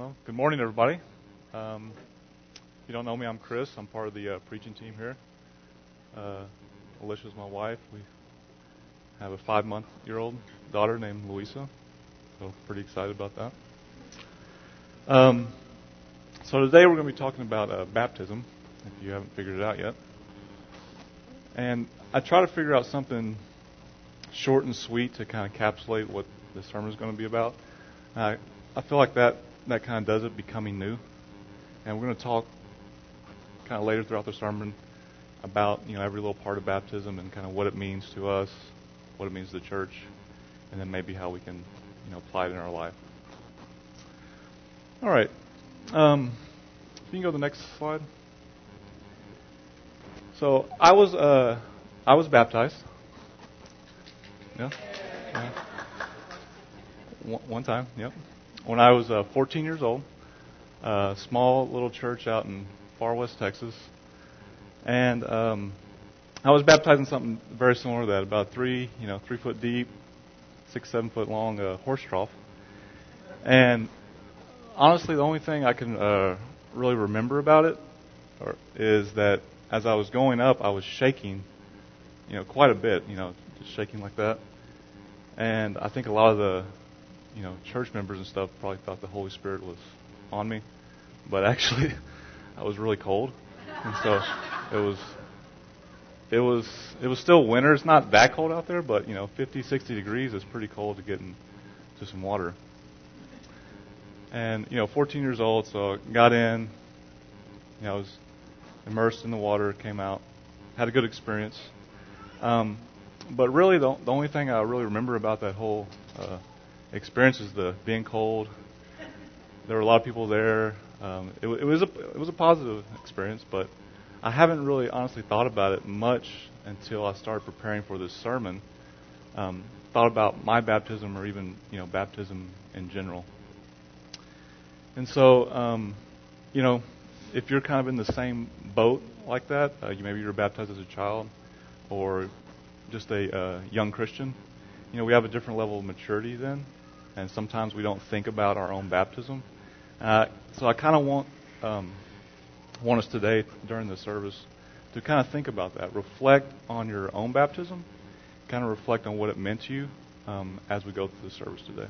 Well, good morning, everybody. Um, if you don't know me, I'm Kris. I'm part of the uh, preaching team here. Uh, Alicia's my wife. We have a five-month-year-old daughter named Louisa, so pretty excited about that. Um, so today we're going to be talking about uh, baptism, if you haven't figured it out yet. And I try to figure out something short and sweet to kind of encapsulate what the sermon is going to be about. I feel like that that kind of does it, becoming new. And we're going to talk kind of later throughout the sermon about you know every little part of baptism and kind of what it means to us, what it means to the church, and then maybe how we can you know apply it in our life. All right. Um, you can go to the next slide. So I was uh, I was baptized. Yeah. yeah. One, one time. Yep when I was uh, 14 years old, a small little church out in far west Texas, and um, I was baptized in something very similar to that, about three, you know, three foot deep, six, seven foot long uh, horse trough. And honestly, the only thing I can uh, really remember about it or, is that as I was going up, I was shaking, you know, quite a bit, you know, just shaking like that. And I think a lot of the you know, church members and stuff probably thought the Holy Spirit was on me, but actually, I was really cold, and so it was. It was it was still winter. It's not that cold out there, but you know, 50, 60 degrees is pretty cold to get into some water. And you know, 14 years old, so got in. You know, I was immersed in the water, came out, had a good experience. Um, but really, the, the only thing I really remember about that whole uh, experiences the being cold. There were a lot of people there. Um, it, it, was a it was a positive experience, but I haven't really honestly thought about it much until I started preparing for this sermon. Um, thought about my baptism or even you know baptism in general. And so, um, you know, if you're kind of in the same boat like that, uh, you maybe you were baptized as a child or just a uh, young Christian. You know, we have a different level of maturity then and sometimes we don't think about our own baptism. Uh, so I kind of want um, want us today during the service to kind of think about that, reflect on your own baptism, kind of reflect on what it meant to you um, as we go through the service today.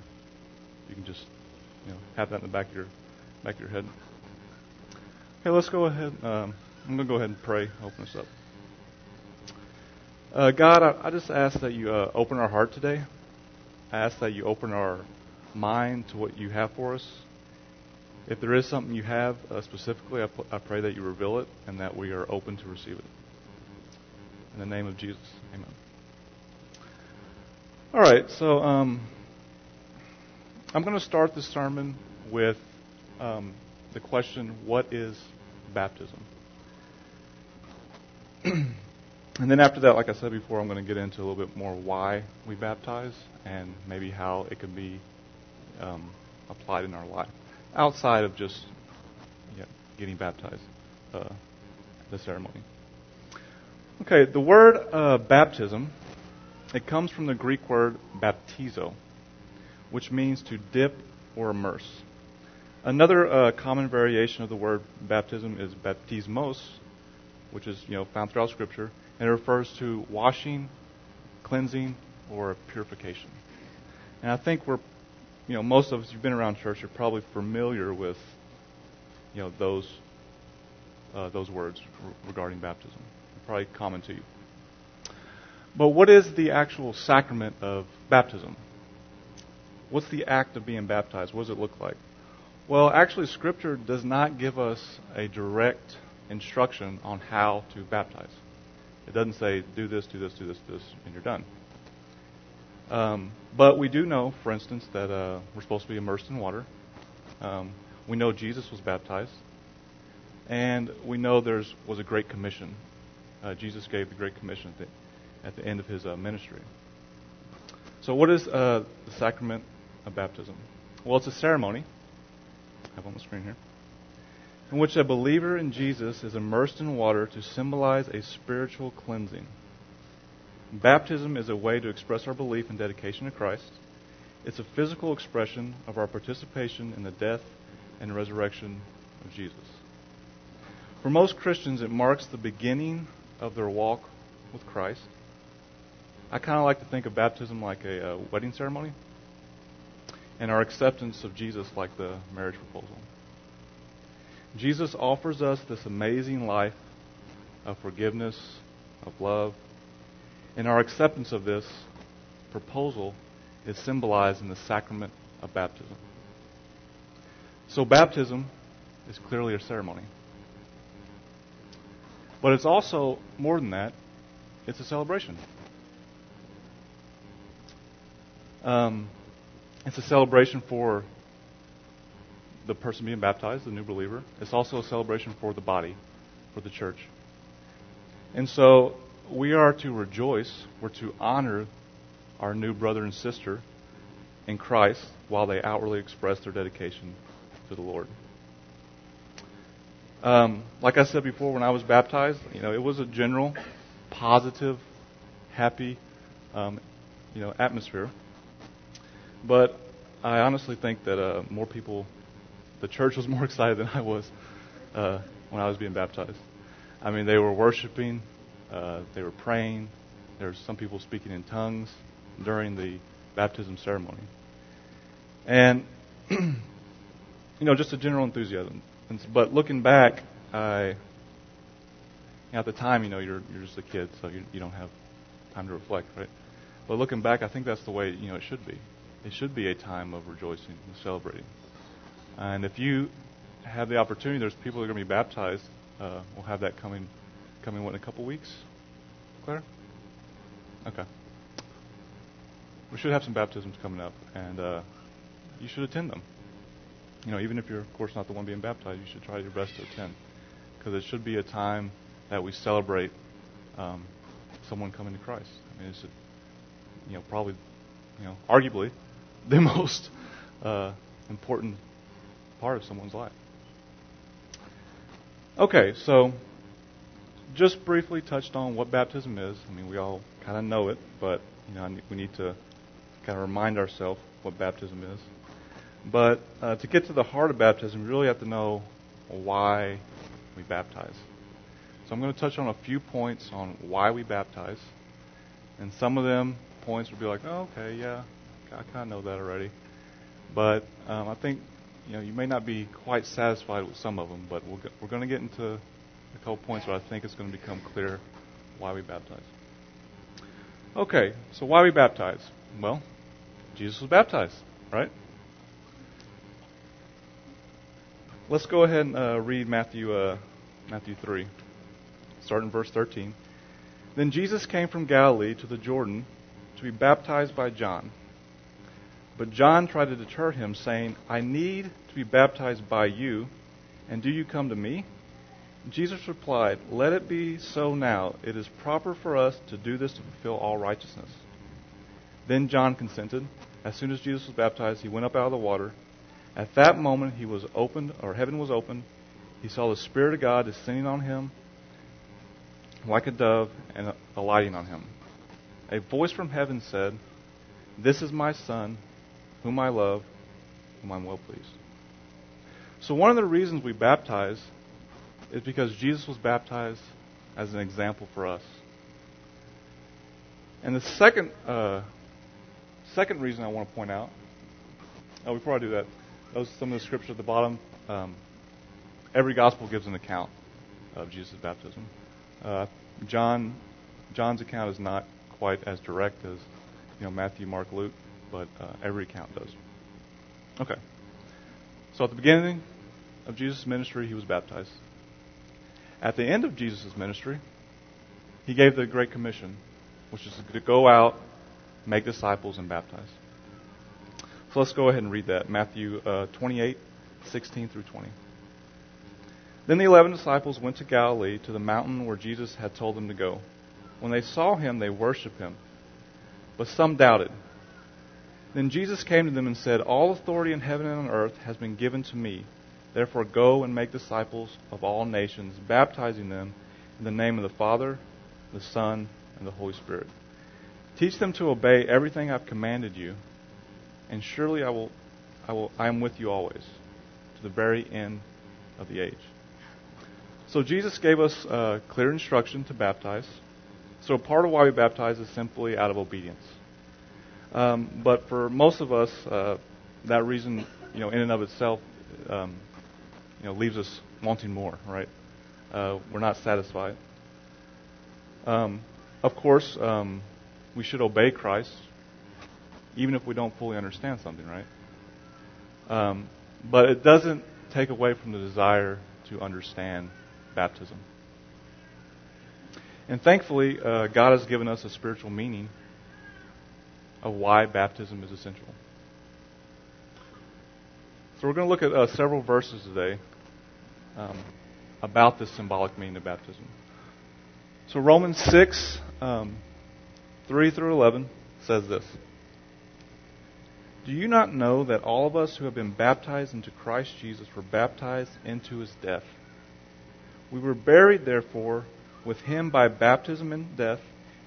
You can just you know have that in the back of your back of your head. Okay, let's go ahead. Um, I'm going to go ahead and pray. Open this up. Uh, God, I, I, just ask that you uh, open our heart today. I ask that you open our mind to what you have for us. If there is something you have uh, specifically, I, p- I pray that you reveal it and that we are open to receive it. In the name of Jesus, amen. All right, so um, I'm going to start this sermon with um, the question what is baptism? and then after that, like I said before, I'm going to get into a little bit more why we baptize and maybe how it can be um, applied in our life outside of just yeah, getting baptized, uh, the ceremony. Okay, the word uh, baptism, it comes from the Greek word baptizo, which means to dip or immerse. Another uh, common variation of the word baptism is baptismos, which is you know found throughout Scripture, and it refers to washing, cleansing, or purification. And I think we're you know, most of us, you've been around church, you're probably familiar with, you know, those uh, those words regarding baptism. Probably common to you. But what is the actual sacrament of baptism? What's the act of being baptized? What does it look like? Well, actually, Scripture does not give us a direct instruction on how to baptize. It doesn't say, do this, do this, do this, do this, and you're done. Um, but we do know, for instance, that uh, we're supposed to be immersed in water. Um, we know Jesus was baptized. And we know there was a Great Commission. Uh, Jesus gave the Great Commission at the, at the end of his uh, ministry. So, what is uh, the sacrament of baptism? Well, it's a ceremony. I have on the screen here. In which a believer in Jesus is immersed in water to symbolize a spiritual cleansing. Baptism is a way to express our belief and dedication to Christ. It's a physical expression of our participation in the death, and resurrection of Jesus. For most Christians, it marks the beginning of their walk with Christ. I kind of like to think of baptism like a, a wedding ceremony, and our acceptance of Jesus like the marriage proposal. Jesus offers us this amazing life of forgiveness, of love, and our acceptance of this proposal is symbolized in the sacrament of baptism. So, baptism is clearly a ceremony. But it's also more than that, it's a celebration. Um, it's a celebration for the person being baptized, the new believer. It's also a celebration for the body, for the church. And so we are to rejoice, we're to honor our new brother and sister in Christ while they outwardly express their dedication to the Lord. Um, like I said before, when I was baptized, you know, it was a general, positive, happy, um, you know, atmosphere. But I honestly think that uh, more people, the church was more excited than I was uh, when I was being baptized. I mean, they were worshiping, uh, they were praying. There were some people speaking in tongues during the baptism ceremony, and you know, just a general enthusiasm. But looking back, I at the time, you know, you're you're just a kid, so you, you don't have time to reflect, right? But looking back, I think that's the way you know it should be. It should be a time of rejoicing and celebrating. And if you have the opportunity, there's people that are going to be baptized. Uh, we'll have that coming coming what in a couple weeks. Claire? Okay. We should have some baptisms coming up, and uh, you should attend them. You know, even if you're, of course, not the one being baptized, you should try your best to attend, because it should be a time that we celebrate um, someone coming to Christ. I mean, it's, a, you know, probably, you know, arguably, the most uh, important part of someone's life. Okay, so just briefly touched on what baptism is. I mean, we all kind of know it, but you know, we need to kind of remind ourselves what baptism is. But uh, to get to the heart of baptism, we really have to know why we baptize. So I'm going to touch on a few points on why we baptize, and some of them points will be like, oh, okay, yeah, I kind of know that already. But um, I think you know you may not be quite satisfied with some of them, but we we are going to get into a couple points where I think it's going to become clear why we baptize. Okay, so why we baptize? Well, Jesus was baptized, right? Let's go ahead and uh, read Matthew uh, Matthew three, starting verse thirteen. Then Jesus came from Galilee to the Jordan to be baptized by John. But John tried to deter him, saying, I need to be baptized by you, and do you come to me? Jesus replied, Let it be so now. It is proper for us to do this to fulfill all righteousness. Then John consented. As soon as Jesus was baptized, he went up out of the water. At that moment, he was opened, or heaven was opened. He saw the Spirit of God descending on him like a dove and alighting on him. A voice from heaven said, This is my Son, whom I love, whom I'm well pleased. So, one of the reasons we baptize is because Jesus was baptized as an example for us. And the second uh, second reason I want to point out, oh, before I do that, those some of the scripture at the bottom. Um, every gospel gives an account of Jesus' baptism. Uh, John John's account is not quite as direct as you know Matthew, Mark, Luke, but uh, every account does. Okay. So at the beginning of Jesus' ministry, he was baptized. At the end of Jesus' ministry, he gave the Great Commission, which is to go out, make disciples, and baptize. So let's go ahead and read that. Matthew uh, 28, 16 through 20. Then the eleven disciples went to Galilee, to the mountain where Jesus had told them to go. When they saw him, they worshipped him, but some doubted. Then Jesus came to them and said, All authority in heaven and on earth has been given to me. Therefore, go and make disciples of all nations, baptizing them in the name of the Father, the Son, and the Holy Spirit. Teach them to obey everything I've commanded you, and surely I will, I will, I am with you always, to the very end of the age. So Jesus gave us uh, clear instruction to baptize. So part of why we baptize is simply out of obedience. Um, but for most of us, uh, that reason, you know, in and of itself, um, you know, leaves us wanting more. Right? Uh, we're not satisfied. Um, of course, um, we should obey Christ, even if we don't fully understand something. Right? Um, but it doesn't take away from the desire to understand baptism. And thankfully, uh, God has given us a spiritual meaning of why baptism is essential. So we're going to look at uh, several verses today um, about this symbolic meaning of baptism. So Romans 6, um, 3 through 11 says this. Do you not know that all of us who have been baptized into Christ Jesus were baptized into his death? We were buried, therefore, with him by baptism and death,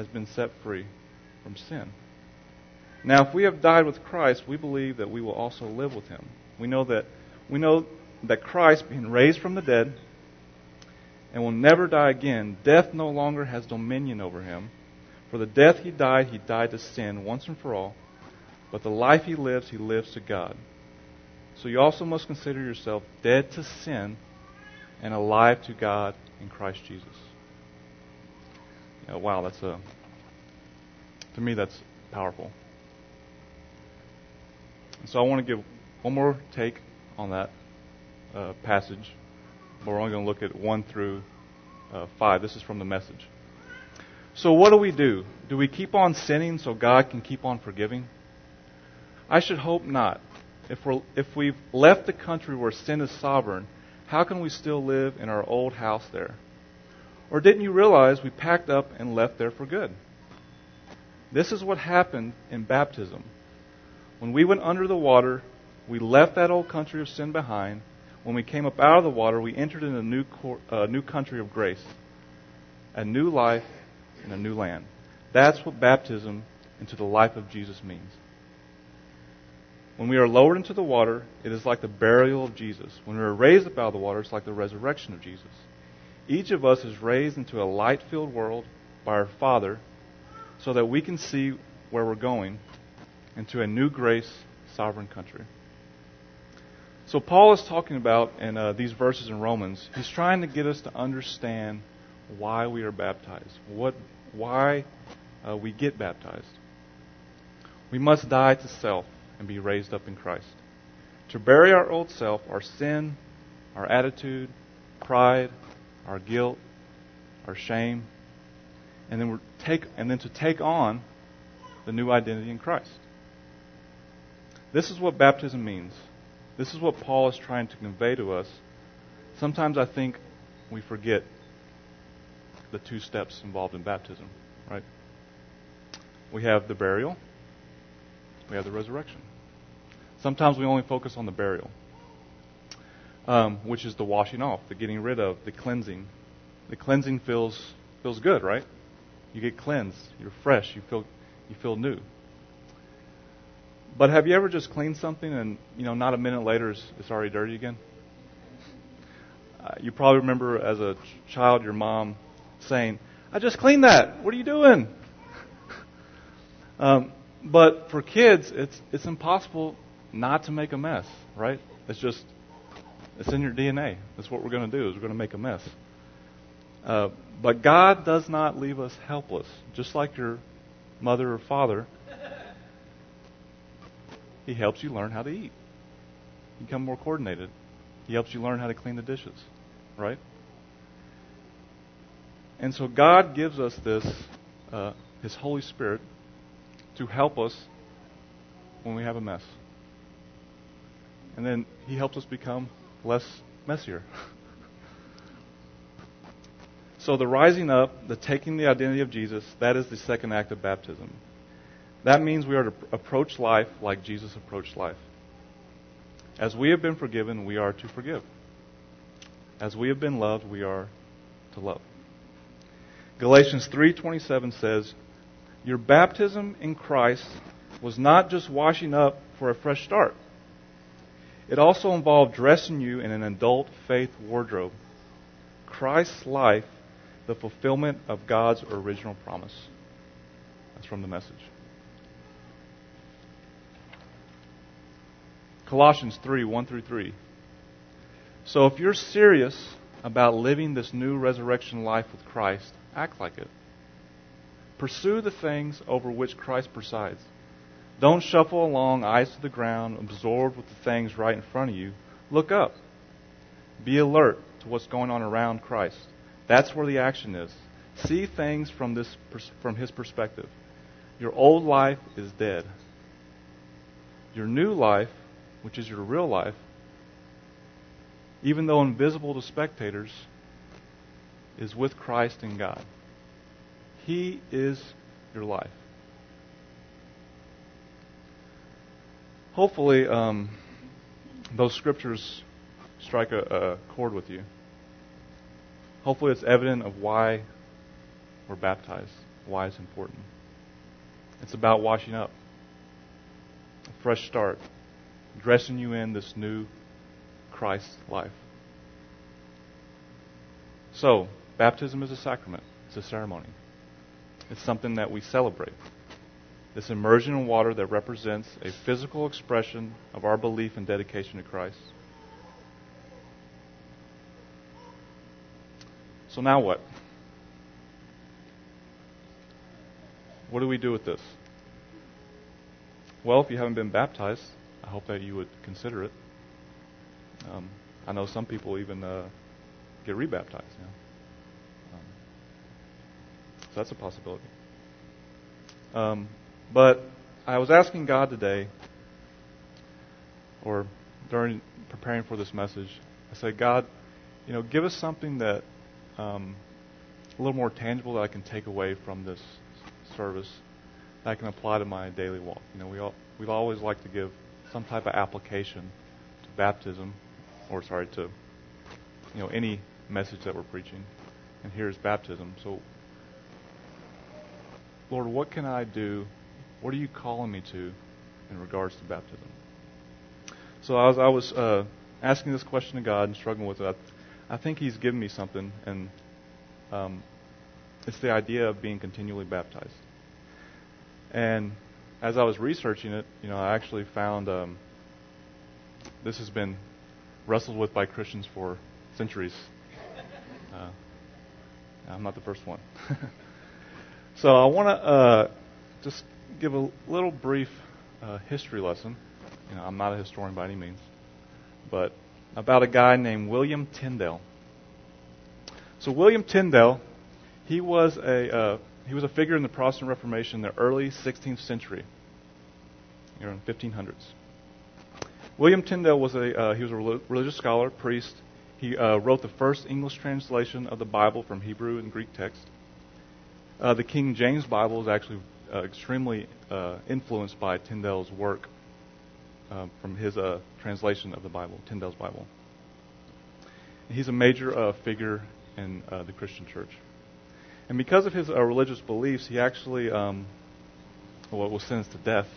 has been set free from sin. Now, if we have died with Christ, we believe that we will also live with him. We know that we know that Christ, being raised from the dead, and will never die again, death no longer has dominion over him. For the death he died, he died to sin once and for all. But the life he lives, he lives to God. So you also must consider yourself dead to sin and alive to God in Christ Jesus. Yeah, wow, that's a to me that's powerful. So I want to give one more take on that uh, passage, but we're only going to look at one through uh, five. This is from the message. So what do we do? Do we keep on sinning so God can keep on forgiving? I should hope not. If, we're, if we've left the country where sin is sovereign, how can we still live in our old house there? Or didn't you realize we packed up and left there for good? This is what happened in baptism. When we went under the water, we left that old country of sin behind. When we came up out of the water, we entered in a new, uh, new country of grace, a new life in a new land. That's what baptism into the life of Jesus means. When we are lowered into the water, it is like the burial of Jesus. When we are raised up out of the water, it's like the resurrection of Jesus. Each of us is raised into a light filled world by our Father so that we can see where we're going into a new grace, sovereign country. So, Paul is talking about in uh, these verses in Romans, he's trying to get us to understand why we are baptized, what, why uh, we get baptized. We must die to self and be raised up in Christ. To bury our old self, our sin, our attitude, pride, our guilt, our shame, and then take and then to take on the new identity in Christ. This is what baptism means. This is what Paul is trying to convey to us. Sometimes I think we forget the two steps involved in baptism, right? We have the burial, we have the resurrection. Sometimes we only focus on the burial, um, which is the washing off, the getting rid of, the cleansing. The cleansing feels feels good, right? You get cleansed, you're fresh, you feel you feel new. But have you ever just cleaned something and you know not a minute later it's, it's already dirty again? Uh, you probably remember as a ch- child your mom saying, I just cleaned that. What are you doing? um, but for kids, it's, it's impossible not to make a mess, right? It's just, it's in your DNA. That's what we're going to do, is we're going to make a mess. Uh, but God does not leave us helpless. Just like your mother or father, He helps you learn how to eat. You become more coordinated. He helps you learn how to clean the dishes, right? And so God gives us this, uh, His Holy Spirit, to help us when we have a mess. And then He helps us become less messier. so the rising up, the taking the identity of Jesus, that is the second act of baptism. That means we are to approach life like Jesus approached life. As we have been forgiven, we are to forgive. As we have been loved, we are to love. Galatians 3:27 says, "Your baptism in Christ was not just washing up for a fresh start. It also involved dressing you in an adult faith wardrobe. Christ's life, the fulfillment of God's original promise." That's from the message. Colossians 3 1 through 3. So if you're serious about living this new resurrection life with Christ, act like it. Pursue the things over which Christ presides. Don't shuffle along, eyes to the ground, absorbed with the things right in front of you. Look up. Be alert to what's going on around Christ. That's where the action is. See things from this from his perspective. Your old life is dead. Your new life, which is your real life, even though invisible to spectators, is with Christ and God. He is your life. Hopefully, um, those scriptures strike a, a chord with you. Hopefully, it's evident of why we're baptized, why it's important. It's about washing up, a fresh start, dressing you in this new Christ life. So, baptism is a sacrament, it's a ceremony. It's something that we celebrate. This immersion in water that represents a physical expression of our belief and dedication to Christ. So, now what? What do we do with this? Well, if you haven't been baptized, I hope that you would consider it. Um, I know some people even uh, get rebaptized. now. um, so that's a possibility. Um, but I was asking God today, or during preparing for this message, I said, God, you know, give us something that um, a little more tangible that I can take away from this service that I can apply to my daily walk. You know, we all, we've always liked to give some type of application to baptism or sorry, to you know any message that we're preaching. And here's baptism. So, Lord, what can I do? What are you calling me to in regards to baptism? So, as I was uh, asking this question to God and struggling with it, I, I think He's given me something, and um, it's the idea of being continually baptized. And as I was researching it, you know, I actually found um, this has been wrestled with by Christians for centuries. Uh, I'm not the first one. so I want to uh, just give a little brief uh, history lesson. You know, I'm not a historian by any means, but about a guy named William Tyndale. So William Tyndale, he was a uh, he was a figure in the Protestant Reformation in the early 16th century, around 1500s. William Tyndale was a uh, he was a religious scholar, priest. He uh, wrote the first English translation of the Bible from Hebrew and Greek text. Uh, the King James Bible is actually uh, extremely uh, influenced by Tyndale's work uh, from his translation of the Bible, Tyndale's Bible. He's a major figure in the Christian church. And because of his religious beliefs, he actually um, well, was sentenced to death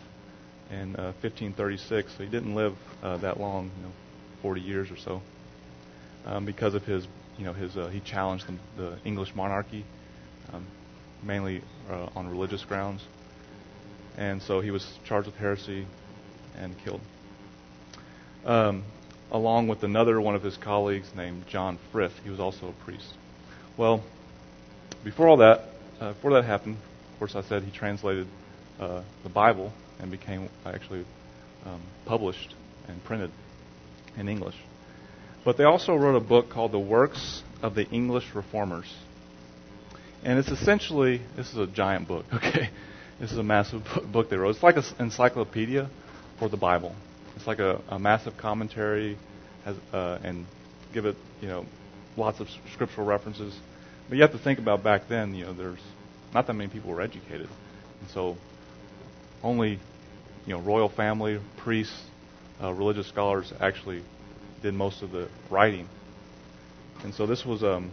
in uh, 1536. So he didn't live uh, that long, you know, 40 years or so, um, because of his, you know, his uh, he challenged the, the English monarchy, um, mainly uh, on religious grounds, and so he was charged with heresy and killed. Um, along with another one of his colleagues named John Frith. He was also a priest. Well, before all that, uh, before that happened, of course, I said he translated uh, the Bible and became actually um, published and printed in English. But they also wrote a book called The Works of the English Reformers. And it's essentially, this is a giant book, okay? This is a massive book they wrote. It's like an encyclopedia for the Bible. It's like a, a massive commentary, has, uh, and give it, you know, lots of scriptural references. But you have to think about back then, you know, there's not that many people were educated, and so only, you know, royal family, priests, uh, religious scholars actually did most of the writing. And so this was, um,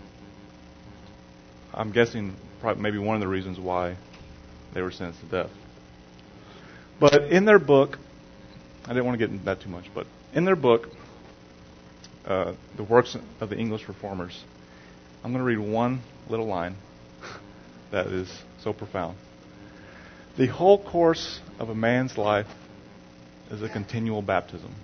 I'm guessing, probably maybe one of the reasons why they were sentenced to death. But in their book, I didn't want to get into that too much, but in their book, uh, the works of the English reformers, I'm going to read one little line that is so profound. The whole course of a man's life is a continual baptism.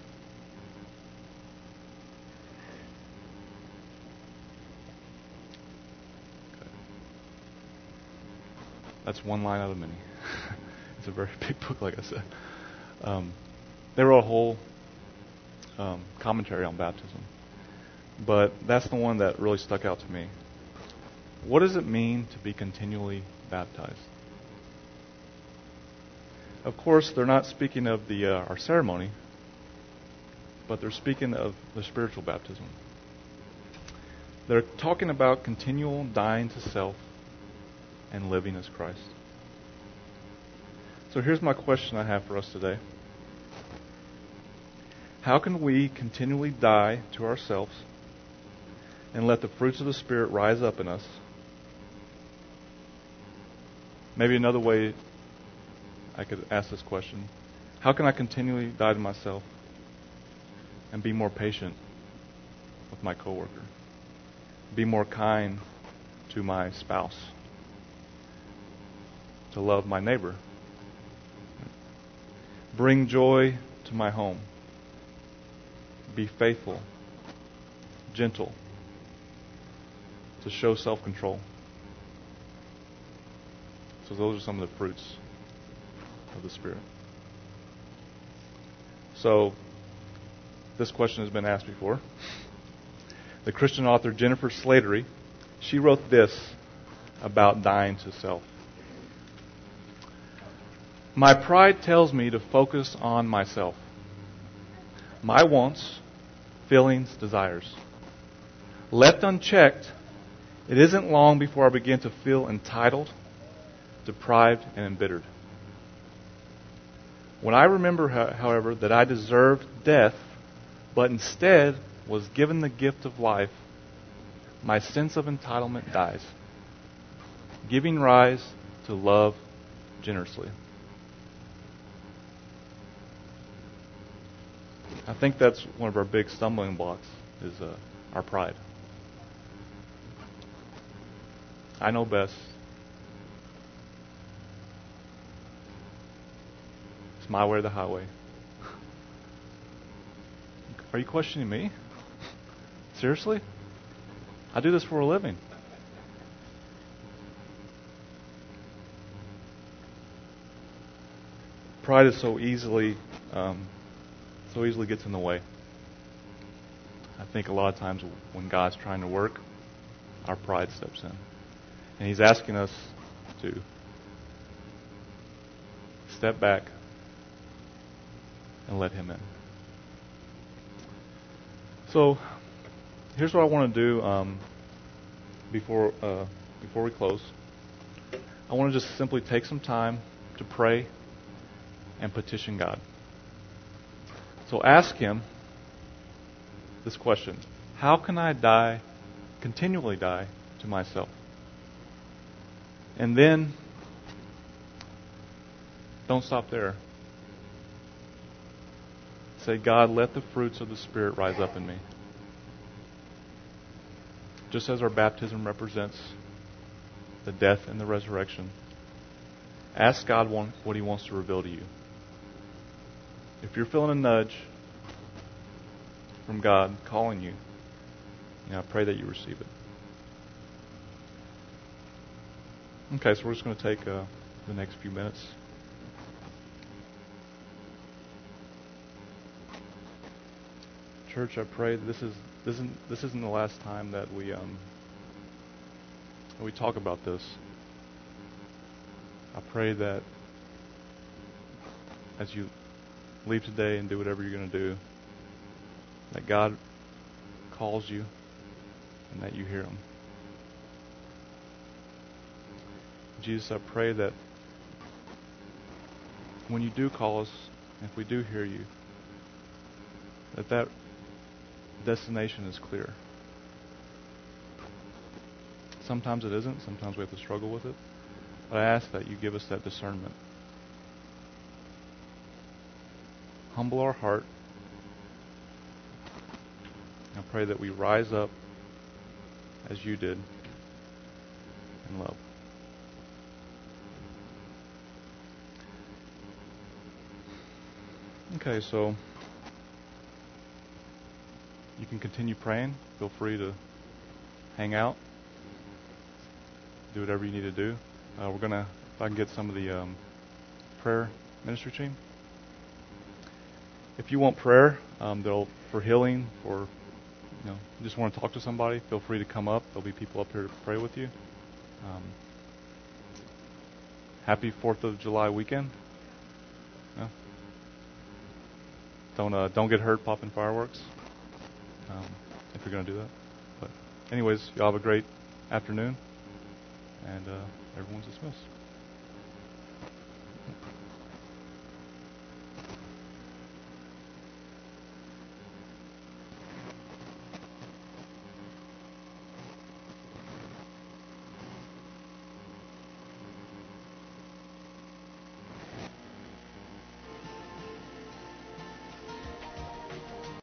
That's one line out of many. it's a very big book, like I said. Um, they wrote a whole um, commentary on baptism. But that's the one that really stuck out to me. What does it mean to be continually baptized? Of course, they're not speaking of the uh, our ceremony, but they're speaking of the spiritual baptism. They're talking about continual dying to self and living as Christ. So here's my question I have for us today. How can we continually die to ourselves and let the fruits of the Spirit rise up in us? Maybe another way I could ask this question How can I continually die to myself and be more patient with my coworker? Be more kind to my spouse? To love my neighbor? Bring joy to my home? be faithful, gentle, to show self control. So, those are some of the fruits of the Spirit. So, this question has been asked before. The Christian author Jennifer Slattery, she wrote this about dying to self. My pride tells me to focus on myself, my wants, feelings, desires. Left unchecked, it isn't long before I begin to feel entitled, deprived, and embittered. When I remember, however, that I deserved death, but instead was given the gift of life, my sense of entitlement dies, giving rise to love generously. I think that's one of our big stumbling blocks is uh, our pride. I know best. It's my way or the highway. Are you questioning me? Seriously? I do this for a living. Pride is so easily um, so easily gets in the way. I think a lot of times when God's trying to work, our pride steps in. And He's asking us to step back and let Him in. So, here's what I want to do um, before uh, before we close. I want to just simply take some time to pray and petition God. So ask him this question How can I die, continually die to myself? And then, don't stop there. Say, God, let the fruits of the Spirit rise up in me. Just as our baptism represents the death and the resurrection, ask God what He wants to reveal to you. If you're feeling a nudge from God calling you, you know, I pray that you receive it. Okay, so we're just going to take uh, the next few minutes. Church, I pray this is this isn't this isn't the last time that we um, we talk about this. I pray that as you leave today and do whatever you're going to do, that God calls you and that you hear him. Jesus, I pray that when you do call us, if we do hear you, that that destination is clear. Sometimes it isn't. Sometimes we have to struggle with it. But I ask that you give us that discernment. Humble our heart. I pray that we rise up as you did in love. Okay, so you can continue praying. Feel free to hang out, do whatever you need to do. Uh, we're gonna, if I can get some of the um, prayer ministry team. If you want prayer, um, they'll for healing, for you know, just want to talk to somebody, feel free to come up. There'll be people up here to pray with you. Um, happy Fourth of July weekend. Yeah. Don't uh, don't get hurt popping fireworks um, if you're going to do that. But anyways, y'all have a great afternoon, and uh, everyone's dismissed.